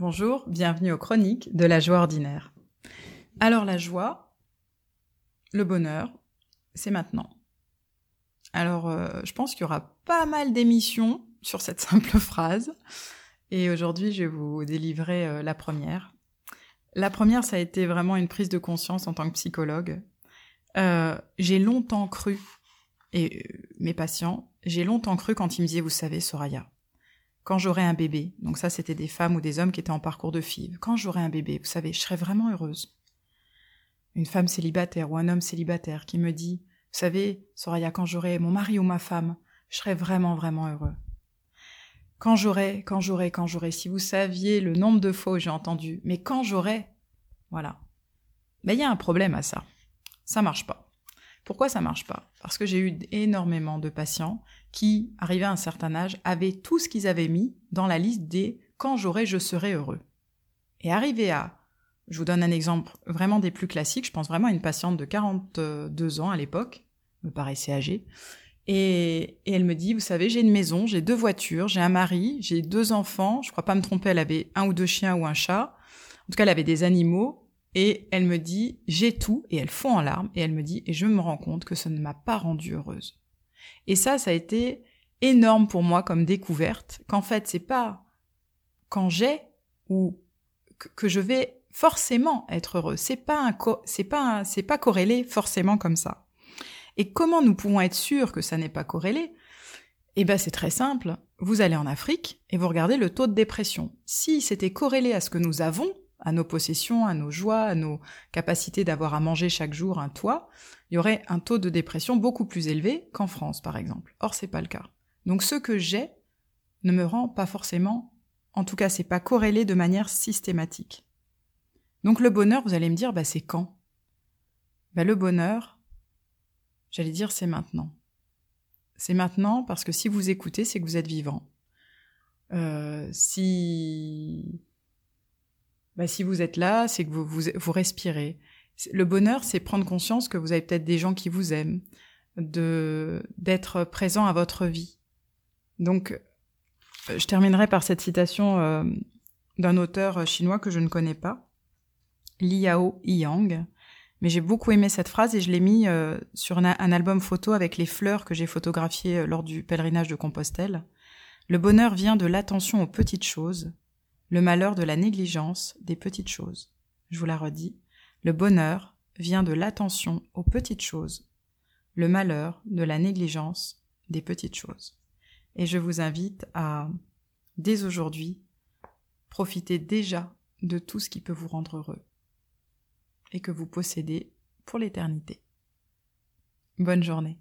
Bonjour, bienvenue aux chroniques de la joie ordinaire. Alors la joie, le bonheur, c'est maintenant. Alors euh, je pense qu'il y aura pas mal d'émissions sur cette simple phrase. Et aujourd'hui, je vais vous délivrer euh, la première. La première, ça a été vraiment une prise de conscience en tant que psychologue. Euh, j'ai longtemps cru, et mes patients, j'ai longtemps cru quand ils me disaient, vous savez, Soraya, quand j'aurai un bébé, donc ça c'était des femmes ou des hommes qui étaient en parcours de FIV, quand j'aurai un bébé, vous savez, je serai vraiment heureuse. Une femme célibataire ou un homme célibataire qui me dit, vous savez, Soraya, quand j'aurai mon mari ou ma femme, je serai vraiment, vraiment heureux. Quand j'aurai, quand j'aurai, quand j'aurai, si vous saviez le nombre de fois j'ai entendu, mais quand j'aurai, voilà. Mais il y a un problème à ça. Ça marche pas. Pourquoi ça marche pas? Parce que j'ai eu énormément de patients qui, arrivés à un certain âge, avaient tout ce qu'ils avaient mis dans la liste des quand j'aurai, je serai heureux. Et arrivé à, je vous donne un exemple vraiment des plus classiques, je pense vraiment à une patiente de 42 ans à l'époque, me paraissait âgée, et, et, elle me dit, vous savez, j'ai une maison, j'ai deux voitures, j'ai un mari, j'ai deux enfants, je crois pas me tromper, elle avait un ou deux chiens ou un chat, en tout cas elle avait des animaux, et elle me dit, j'ai tout, et elle fond en larmes, et elle me dit, et je me rends compte que ça ne m'a pas rendue heureuse. Et ça, ça a été énorme pour moi comme découverte, qu'en fait, c'est pas quand j'ai ou que je vais forcément être heureux. C'est pas un c'est pas c'est pas corrélé forcément comme ça. Et comment nous pouvons être sûrs que ça n'est pas corrélé? Eh ben c'est très simple. Vous allez en Afrique et vous regardez le taux de dépression. Si c'était corrélé à ce que nous avons, à nos possessions, à nos joies, à nos capacités d'avoir à manger chaque jour un toit, il y aurait un taux de dépression beaucoup plus élevé qu'en France, par exemple. Or, c'est pas le cas. Donc, ce que j'ai ne me rend pas forcément, en tout cas, c'est pas corrélé de manière systématique. Donc, le bonheur, vous allez me dire, bah, c'est quand? Bah, le bonheur, j'allais dire, c'est maintenant. C'est maintenant parce que si vous écoutez, c'est que vous êtes vivant. Euh, si bah, si vous êtes là, c'est que vous, vous, respirez. Le bonheur, c'est prendre conscience que vous avez peut-être des gens qui vous aiment, de d'être présent à votre vie. Donc, euh, je terminerai par cette citation euh, d'un auteur chinois que je ne connais pas, Liao Yang. Mais j'ai beaucoup aimé cette phrase et je l'ai mis euh, sur un, album photo avec les fleurs que j'ai photographiées lors du pèlerinage de Compostelle. Le bonheur vient de l'attention aux petites choses, le malheur de la négligence des petites choses. Je vous la redis, le bonheur vient de l'attention aux petites choses, le malheur de la négligence des petites choses. Et je vous invite à, dès aujourd'hui, profiter déjà de tout ce qui peut vous rendre heureux et que vous possédez pour l'éternité. Bonne journée.